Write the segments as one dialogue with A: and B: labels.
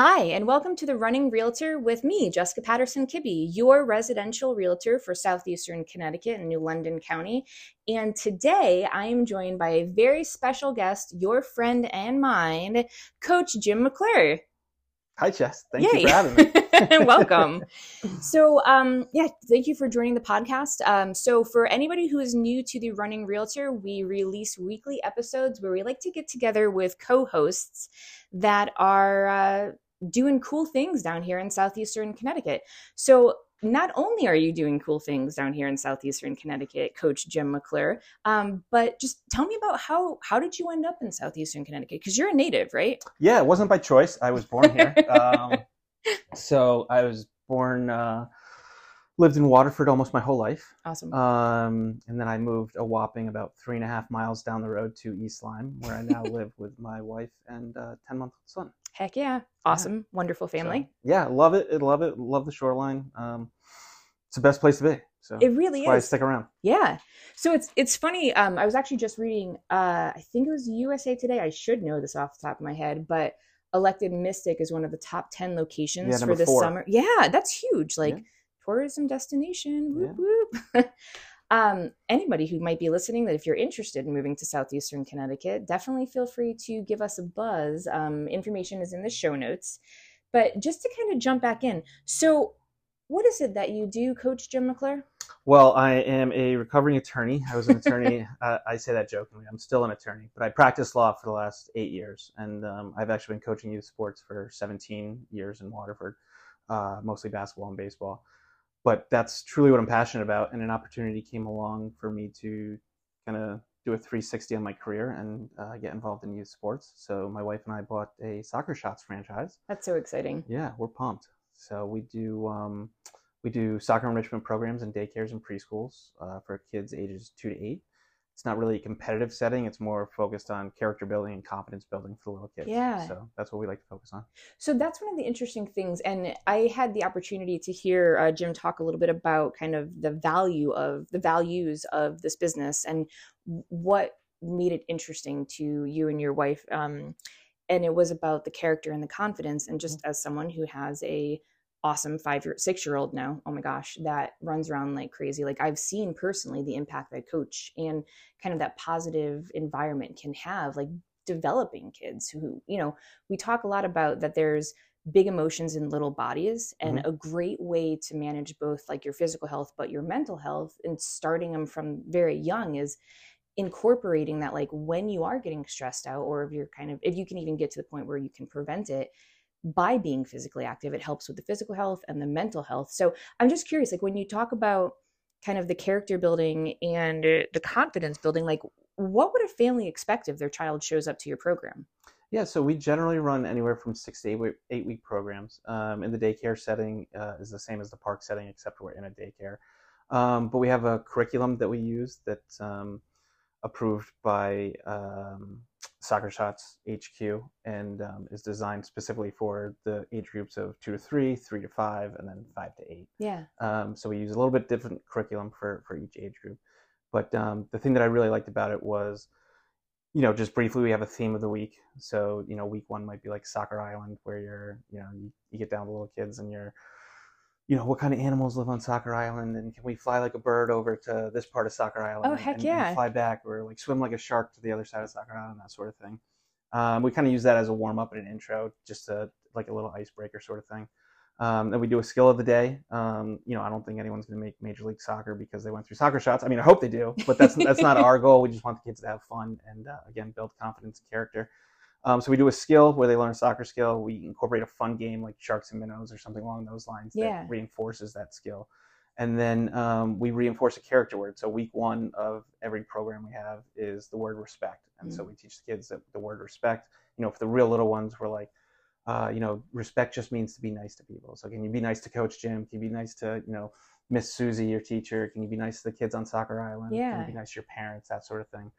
A: Hi, and welcome to the Running Realtor with me, Jessica Patterson Kibbe, your residential realtor for Southeastern Connecticut and New London County. And today I am joined by a very special guest, your friend and mine, Coach Jim McClure.
B: Hi, Jess. Thank Yay. you for having me.
A: Welcome. so, um, yeah, thank you for joining the podcast. Um, so, for anybody who is new to the Running Realtor, we release weekly episodes where we like to get together with co hosts that are uh, doing cool things down here in Southeastern Connecticut. So, not only are you doing cool things down here in southeastern Connecticut, Coach Jim McClure, um, but just tell me about how how did you end up in southeastern Connecticut? Because you're a native, right?
B: Yeah, it wasn't by choice. I was born here. um, so I was born, uh, lived in Waterford almost my whole life.
A: Awesome.
B: Um, and then I moved a whopping about three and a half miles down the road to East Lyme, where I now live with my wife and uh, ten month old son.
A: Heck yeah. Awesome. Yeah. Wonderful family.
B: So, yeah, love it. Love it. Love the shoreline. Um, it's the best place to be. So
A: it really is.
B: Why I stick around.
A: Yeah. So it's it's funny. Um, I was actually just reading. Uh, I think it was USA Today. I should know this off the top of my head, but Elected Mystic is one of the top ten locations yeah, for this four. summer. Yeah, that's huge. Like yeah. Tourism destination. Whoop, yeah. whoop. um, anybody who might be listening that if you're interested in moving to southeastern connecticut definitely feel free to give us a buzz um, information is in the show notes but just to kind of jump back in so what is it that you do coach jim mcclure
B: well i am a recovering attorney i was an attorney uh, i say that jokingly i'm still an attorney but i practiced law for the last eight years and um, i've actually been coaching youth sports for 17 years in waterford uh, mostly basketball and baseball but that's truly what I'm passionate about. And an opportunity came along for me to kind of do a 360 on my career and uh, get involved in youth sports. So my wife and I bought a Soccer Shots franchise.
A: That's so exciting.
B: Yeah, we're pumped. So we do um, we do soccer enrichment programs in daycares and preschools uh, for kids ages two to eight it's not really a competitive setting. It's more focused on character building and confidence building for the little kids.
A: Yeah.
B: So that's what we like to focus on.
A: So that's one of the interesting things. And I had the opportunity to hear uh, Jim talk a little bit about kind of the value of the values of this business and what made it interesting to you and your wife. Um, and it was about the character and the confidence. And just mm-hmm. as someone who has a awesome five year six year old now oh my gosh that runs around like crazy like i've seen personally the impact that coach and kind of that positive environment can have like developing kids who you know we talk a lot about that there's big emotions in little bodies and mm-hmm. a great way to manage both like your physical health but your mental health and starting them from very young is incorporating that like when you are getting stressed out or if you're kind of if you can even get to the point where you can prevent it by being physically active it helps with the physical health and the mental health. So i'm just curious like when you talk about kind of the character building and the confidence building like what would a family expect if their child shows up to your program?
B: Yeah so we generally run anywhere from six to eight week, eight week programs. Um, in the daycare setting uh, is the same as the park setting except we're in a daycare. Um, but we have a curriculum that we use that um, approved by um, Soccer Shots HQ and um, is designed specifically for the age groups of two to three, three to five, and then five to eight.
A: Yeah.
B: Um, so we use a little bit different curriculum for for each age group. But um, the thing that I really liked about it was, you know, just briefly, we have a theme of the week. So you know, week one might be like Soccer Island, where you're, you know, you, you get down to little kids and you're you know, what kind of animals live on Soccer Island, and can we fly like a bird over to this part of Soccer Island?
A: Oh, heck
B: and,
A: yeah!
B: And fly back, or like swim like a shark to the other side of Soccer Island, that sort of thing. Um, we kind of use that as a warm up and an intro, just to, like a little icebreaker sort of thing. Um, then we do a skill of the day. Um, you know, I don't think anyone's going to make Major League Soccer because they went through soccer shots. I mean, I hope they do, but that's that's not our goal. We just want the kids to have fun and uh, again build confidence and character. Um, so we do a skill where they learn a soccer skill. We incorporate a fun game like sharks and minnows or something along those lines
A: yeah.
B: that reinforces that skill. And then um, we reinforce a character word. So week one of every program we have is the word respect. And mm so we teach the kids that the word respect. You know, for the real little ones, we're like, uh, you know, respect just means to be nice to people. So can you be nice to Coach Jim? Can you be nice to, you know, Miss Susie, your teacher? Can you be nice to the kids on Soccer Island?
A: Yeah.
B: Can you be nice to your parents? That sort of thing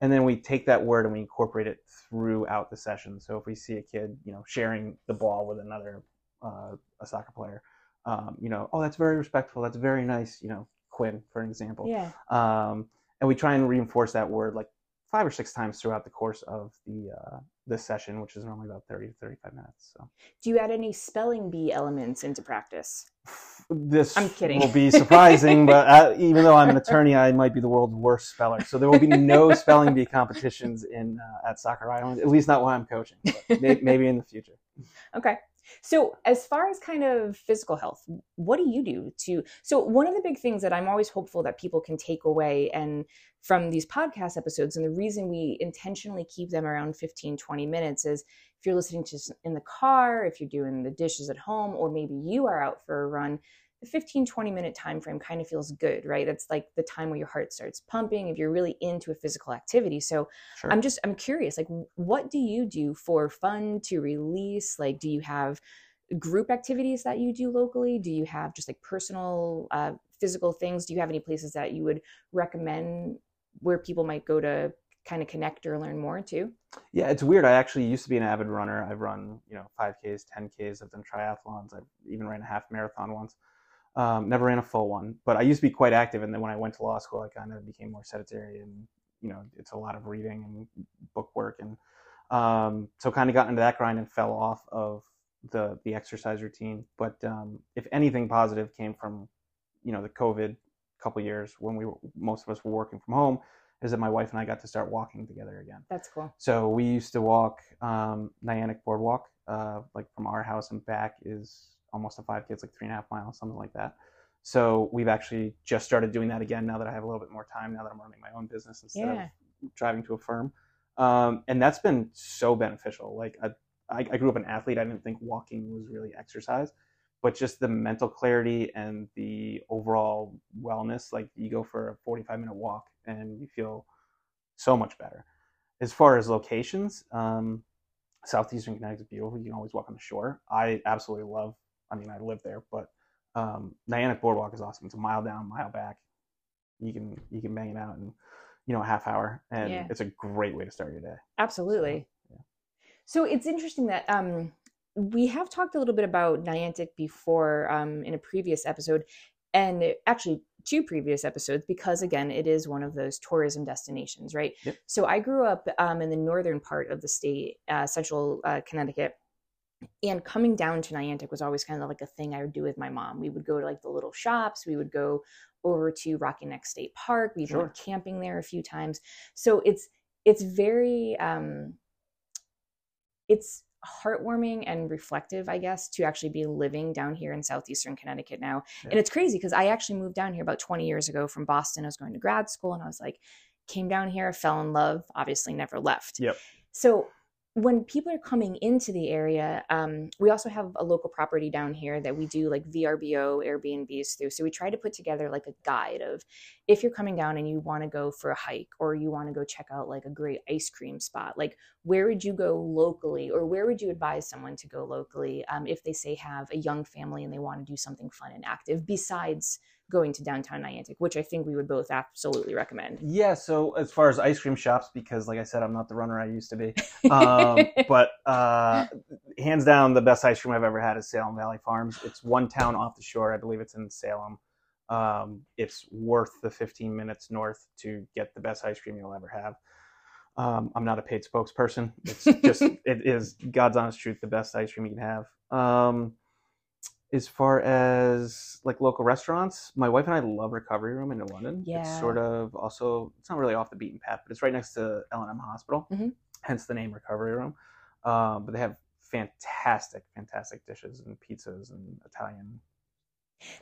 B: and then we take that word and we incorporate it throughout the session. So if we see a kid, you know, sharing the ball with another uh, a soccer player, um, you know, oh, that's very respectful. That's very nice. You know, Quinn, for an example.
A: Yeah.
B: Um, and we try and reinforce that word like five or six times throughout the course of the uh, this session, which is normally about thirty to thirty-five minutes. So,
A: do you add any spelling bee elements into practice?
B: This
A: I'm kidding.
B: will be surprising, but uh, even though I'm an attorney, I might be the world's worst speller. So there will be no spelling bee competitions in uh, at Soccer Island, at least not while I'm coaching. But may- maybe in the future.
A: Okay. So, as far as kind of physical health, what do you do to? So, one of the big things that I'm always hopeful that people can take away and from these podcast episodes, and the reason we intentionally keep them around 15, 20 minutes is if you're listening to in the car, if you're doing the dishes at home, or maybe you are out for a run, the 15 20 minute time frame kind of feels good right that's like the time where your heart starts pumping if you're really into a physical activity so
B: Sure.
A: i'm just i'm curious like what do you do for fun to release like do you have group activities that you do locally do you have just like personal uh, physical things do you have any places that you would recommend where people might go to kind of connect or learn more too
B: Yeah, it's weird. I actually used to be an avid runner. I've run, you know, 5Ks, 10Ks. I've done triathlons. I've even ran a half marathon once. Um, never ran a full one, but I used to be quite active. And then when I went to law school, I kind of became more sedentary and, you know, it's a lot of reading and book work. And um, so kind of got into that grind and fell off of the, the exercise routine. But um, if anything positive came from, you know, the COVID couple years when we were, most of us were working from home, is that my wife and I got to start walking together again.
A: that's cool
B: So we used to walk um, Niantic Boardwalk, uh, like from our house and back is almost a 5K. It's like three and a half miles, something like that. So we've actually just started doing that again now that I have a little bit more time, now that I'm running my own business instead
A: Yeah.
B: of driving to a firm. Um, and that's been so beneficial. Like I, I, I grew up an athlete. I didn't think walking was really exercise, but just the mental clarity and the overall wellness. Like you go for a 45 minute walk and you feel so much better. As far as locations, um, southeastern Connecticut is beautiful. You can always walk on the shore. I absolutely love. I mean, I live there, but um, Niantic Boardwalk is awesome. It's a mile down, mile back. You can you can bang it out in you know a half hour, and
A: Yeah.
B: it's a great way to start your day.
A: Absolutely.
B: yeah.
A: So it's interesting that um, we have talked a little bit about Niantic before um, in a previous episode, and it- actually two previous episodes because again it is one of those tourism destinations, right?
B: Yep.
A: So I grew up um, in the northern part of the state, uh, central uh, Connecticut. And coming down to Niantic was always kind of like a thing I would do with my mom. We would go to like the little shops. We would go over to Rocky Neck State Park. We
B: Sure.
A: camping there a few times. So it's it's very um, it's heartwarming and reflective, I guess, to actually be living down here in southeastern Connecticut now.
B: Yeah.
A: And it's crazy because I actually moved down here about 20 years ago from Boston. I was going to grad school and I was like, came down here, fell in love, obviously never left.
B: Yep.
A: So when people are coming into the area, um, we also have a local property down here that we do like VRBO Airbnbs through. So we try to put together like a guide of if you're coming down and you want to go for a hike or you want to go check out like a great ice cream spot, like where would you go locally or where would you advise someone to go locally um, if they say have a young family and they want to do something fun and active besides going to downtown Niantic, which I think we would both absolutely recommend.
B: Yeah. So as far as ice cream shops, because like I said, I'm not the runner I used to be. Um, but uh, hands down, the best ice cream I've ever had is Salem Valley Farms. It's one town off the shore. I believe it's in Salem. Um, it's worth the 15 minutes north to get the best ice cream you'll ever have. Um, I'm not a paid spokesperson. It's just it is God's honest truth, the best ice cream you can have. Um, as far as like local restaurants, my wife and I love Recovery Room in New London.
A: Yeah.
B: It's sort of also it's not really off the beaten path, but it's right next to L and M Hospital,
A: Mhm.
B: hence the name Recovery Room. Um, but they have fantastic, fantastic dishes and pizzas and Italian.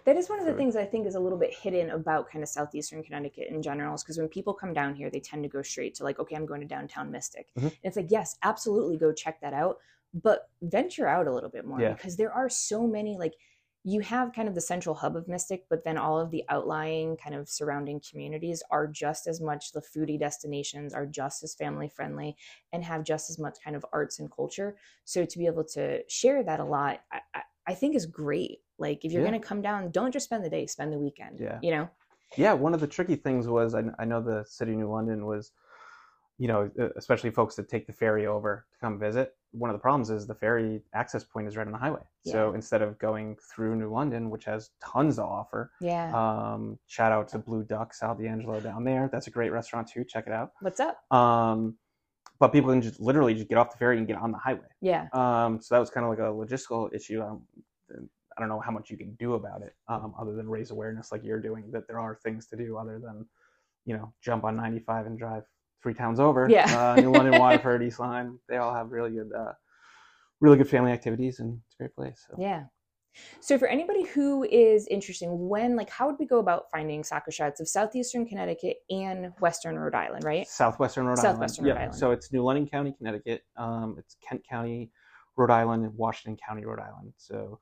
A: That is one of the
B: food.
A: things I think is a little bit hidden about kind of southeastern Connecticut in general, is because when people come down here, they tend to go straight to like, okay, I'm going to downtown Mystic.
B: Mhm.
A: And it's like, yes, absolutely go check that out, but venture out a little bit more
B: Yeah.
A: because there are so many like you have kind of the central hub of Mystic, but then all of the outlying kind of surrounding communities are just as much the foodie destinations, are just as family friendly, and have just as much kind of arts and culture. So to be able to share that a lot, I, I, think is great. Like if you're
B: Yeah.
A: going to come down, don't just spend the day, spend the weekend.
B: Yeah.
A: You know?
B: Yeah, one of the tricky things was I, I know the city of New London was, you know, especially folks that take the ferry over to come visit. One of the problems is the ferry access point is right on the highway. So instead of going through New London, which has tons to offer,
A: Yeah.
B: um, shout out to Blue Duck Sal D'Angelo down there. That's a great restaurant too. Check it out.
A: What's up?
B: Um, but people can just literally just get off the ferry and get on the highway.
A: Yeah.
B: Um, so that was kind of like a logistical issue. Um, I don't know how much you can do about it, um, other than raise awareness like you're doing that there are things to do other than, you know, jump on 95 and drive three towns over.
A: Yeah.
B: Uh, New London, Waterford, East Lyme, they all have really good, uh, really good family activities, and it's a great place. So.
A: Yeah. So for anybody who is interested, when like how would we go about finding soccer shots of southeastern Connecticut and western Rhode Island, right?
B: Southwestern Rhode
A: Southwestern
B: Island.
A: Rhode
B: yeah.
A: Island.
B: So it's New London County, Connecticut. Um, it's Kent County, Rhode Island, and Washington County, Rhode Island. So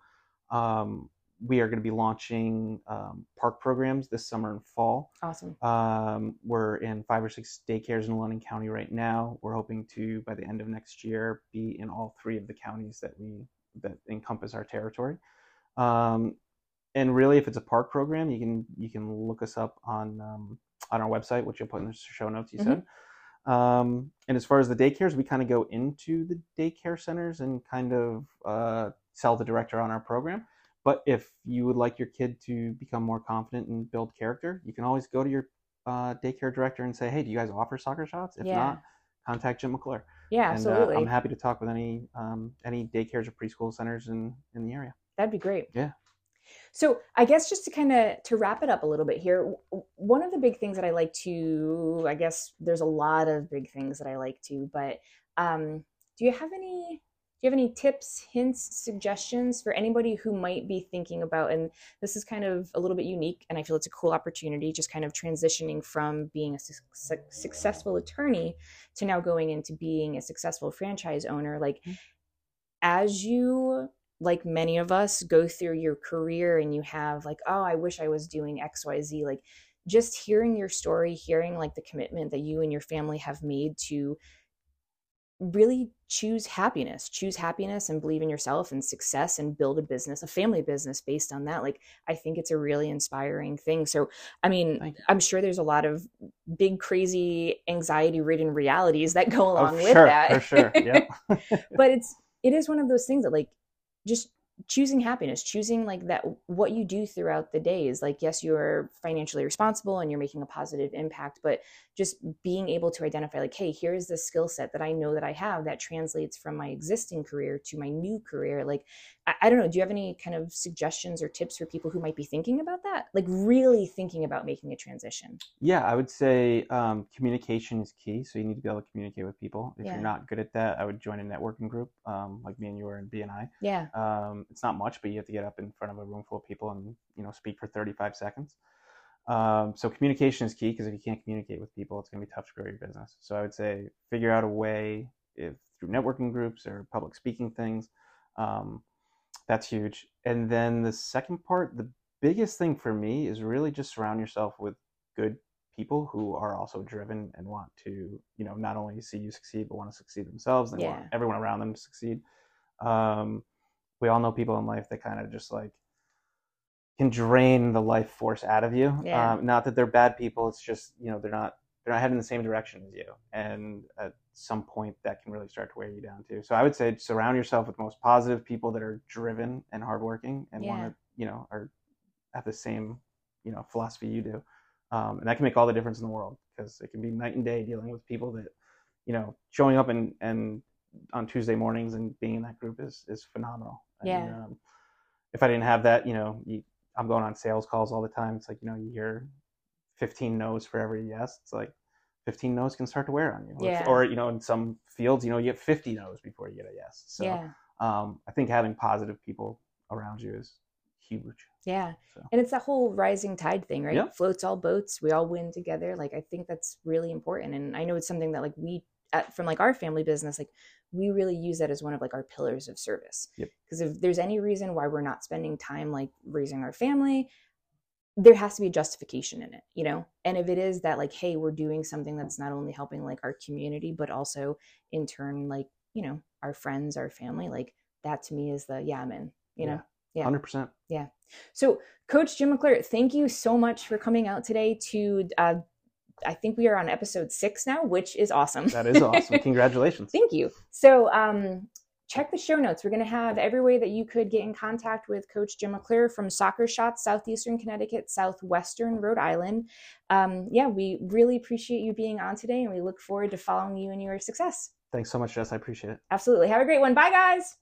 B: um, we are going to be launching um, park programs this summer and fall.
A: Awesome.
B: Um, we're in five or six daycares in London County right now. We're hoping to, by the end of next year, be in all three of the counties that we that encompass our territory. Um, and really, if it's a park program, you can you can look us up on um, on our website, which you'll put in the show notes. You said. Um, and as far as the daycares, we kind of go into the daycare centers and kind of uh, sell the director on our program. But if you would like your kid to become more confident and build character, you can always go to your uh, daycare director and say, "Hey, do you guys offer soccer shots? If
A: Yeah.
B: not, contact Jim McClure."
A: Yeah,
B: and, uh,
A: absolutely.
B: I'm happy to talk with any um, any daycares or preschool centers in in the area.
A: That'd be great.
B: Yeah.
A: So I guess just to kind of to wrap it up a little bit here, one of the big things that I like to, I guess there's a lot of big things that I like to, but um, do you have any? Do you have any tips, hints, suggestions for anybody who might be thinking about? And this is kind of a little bit unique, and I feel it's a cool opportunity, just kind of transitioning from being a su- su- successful attorney to now going into being a successful franchise owner. Like,
B: Mhm.
A: as you like many of us go through your career and you have like oh i wish i was doing xyz like just hearing your story hearing like the commitment that you and your family have made to really choose happiness choose happiness and believe in yourself and success and build a business a family business based on that like i think it's a really inspiring thing. So i mean i'm sure there's a lot of big crazy anxiety ridden realities that go
B: Oh,
A: along with
B: sure,
A: that.
B: for sure. yeah
A: but it's it is one of those things that like just choosing happiness choosing like that what you do throughout the day is like yes you're financially responsible and you're making a positive impact but just being able to identify like hey here's the skill set that i know that i have that translates from my existing career to my new career like I, I don't know do you have any kind of suggestions or tips for people who might be thinking about that like really thinking about making a transition
B: Yeah, I would say um, communication is key. So you need to be able to communicate with people. If
A: Yeah.
B: you're not good at that, I would join a networking group um, like me and you are in BNI.
A: yeah
B: Um, it's not much, but you have to get up in front of a room full of people and you know speak for 35 seconds. Um, so communication is key because if you can't communicate with people, it's going to be tough to grow your business. So I would say figure out a way if through networking groups or public speaking things. Um, that's huge. And then the second part, the biggest thing for me is really just surround yourself with good people who are also driven and want to, you know, not only see you succeed, but want to succeed themselves and want everyone around them to succeed. Um, we all know people in life that kind of just like can drain the life force out of you.
A: Yeah.
B: Um, not that they're bad people. It's just, you know, they're not, they're not heading the same direction as you. And at some point that can really start to wear you down too. So I would say surround yourself with most positive people that are driven and hardworking and want to, you know, are have the same, you know, philosophy you do. Um, and that can make all the difference in the world because it can be night and day dealing with people that, you know, showing up and, and on Tuesday mornings and being in that group is, is phenomenal.
A: Yeah.
B: um, if I didn't have that, you know, you, I'm going on sales calls all the time. It's like, you know, you hear 15 no's for every yes. It's like 15 no's can start to wear on you. Or-
A: Yeah.
B: Or, you know, in some fields, you know, you get 50 no's before you get a yes. So
A: yeah
B: um, I think having positive people around you is huge.
A: yeah
B: So
A: And it's that whole rising tide thing, right?
B: Yeah.
A: Floats all boats. We all win together. Like I think that's really important. And I know it's something that like we at, from like our family business, like we really use that as one of like our pillars of service.
B: Yep.
A: Because if there's any reason why we're not spending time like raising our family, there has to be a justification in it, you know? And if it is that like, hey, we're doing something that's not only helping like our community, but also in turn, like, you know, our friends, our family, like that to me is the yeah, I'm in, you know? Yeah.
B: 100%. Yeah.
A: So, Coach Jim McClure, thank you so much for coming out today to uh, I think we are on episode six now, which is awesome.
B: That is awesome. Congratulations.
A: Thank you. So, um, check the show notes. We're going to have every way that you could get in contact with Coach Jim McClure from Soccer Shots, Southeastern Connecticut, Southwestern Rhode Island. Um, yeah, we really appreciate you being on today and we look forward to following you and your success.
B: Thanks so much, Jess. I appreciate it.
A: Absolutely. Have a great one. Bye, guys.